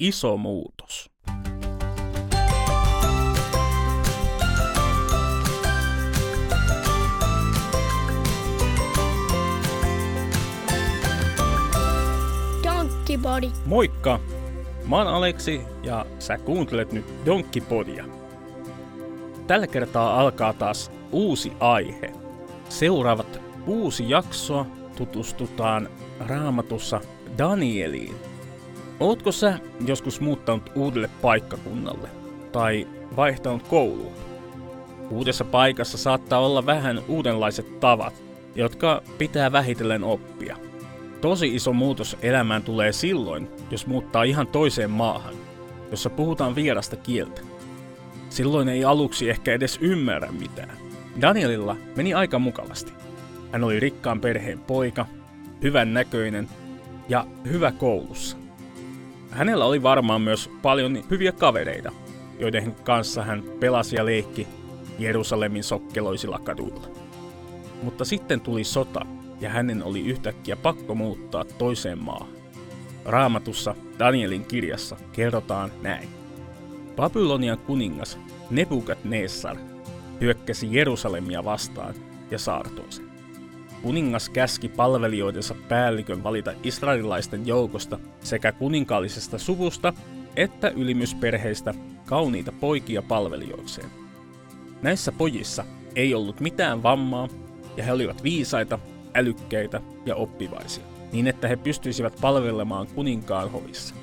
iso muutos. Donkkipodi. Moikka! Mä oon Aleksi ja sä kuuntelet nyt Donkkipodia. Tällä kertaa alkaa taas uusi aihe. Seuraavat kuusi jaksoa tutustutaan raamatussa Danieliin. Ootko sä joskus muuttanut uudelle paikkakunnalle tai vaihtanut kouluun? Uudessa paikassa saattaa olla vähän uudenlaiset tavat, jotka pitää vähitellen oppia. Tosi iso muutos elämään tulee silloin, jos muuttaa ihan toiseen maahan, jossa puhutaan vierasta kieltä. Silloin ei aluksi ehkä edes ymmärrä mitään. Danielilla meni aika mukavasti. Hän oli rikkaan perheen poika, hyvän näköinen ja hyvä koulussa. Hänellä oli varmaan myös paljon hyviä kavereita, joiden kanssa hän pelasi ja leikki Jerusalemin sokkeloisilla kaduilla. Mutta sitten tuli sota ja hänen oli yhtäkkiä pakko muuttaa toiseen maahan. Raamatussa Danielin kirjassa kerrotaan näin. Babylonian kuningas Nebukadnessar hyökkäsi Jerusalemia vastaan ja saartoi sen. Kuningas käski palvelijoidensa päällikön valita israelilaisten joukosta sekä kuninkaallisesta suvusta että ylimysperheistä kauniita poikia palvelijoikseen. Näissä pojissa ei ollut mitään vammaa ja he olivat viisaita, älykkäitä ja oppivaisia, niin että he pystyisivät palvelemaan kuninkaan hovissa.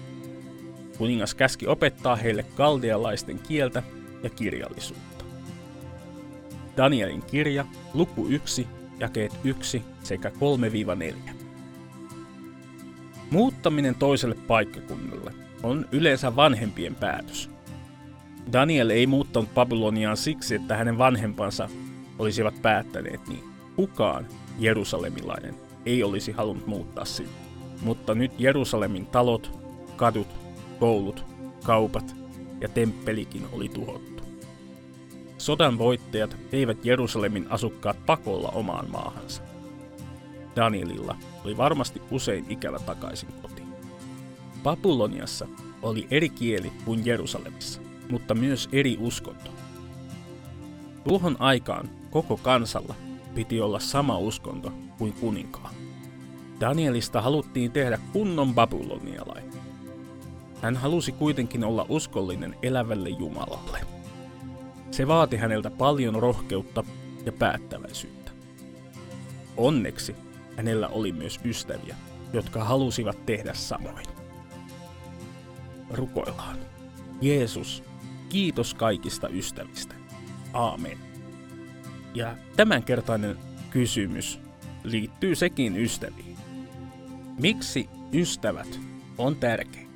Kuningas käski opettaa heille kaldealaisten kieltä ja kirjallisuutta. Danielin kirja, luku 1, jakeet 1 sekä 3-4. Muuttaminen toiselle paikkakunnalle on yleensä vanhempien päätös. Daniel ei muuttanut Babyloniaan siksi, että hänen vanhempansa olisivat päättäneet niin. Kukaan jerusalemilainen ei olisi halunnut muuttaa sinne. Mutta nyt Jerusalemin talot, kadut, koulut, kaupat ja temppelikin oli tuhottu. Sodan voittajat veivät Jerusalemin asukkaat pakolla omaan maahansa. Danielilla oli varmasti usein ikävä takaisin kotiin. Babyloniassa oli eri kieli kuin Jerusalemissa, mutta myös eri uskonto. Tuohon aikaan koko kansalla piti olla sama uskonto kuin kuninkaan. Danielista haluttiin tehdä kunnon babylonialainen. Hän halusi kuitenkin olla uskollinen elävälle Jumalalle. Se vaati häneltä paljon rohkeutta ja päättäväisyyttä. Onneksi hänellä oli myös ystäviä, jotka halusivat tehdä samoin. Rukoillaan. Jeesus, kiitos kaikista ystävistä. Aamen. Ja tämänkertainen kysymys liittyy sekin ystäviin. Miksi ystävät on tärkeitä?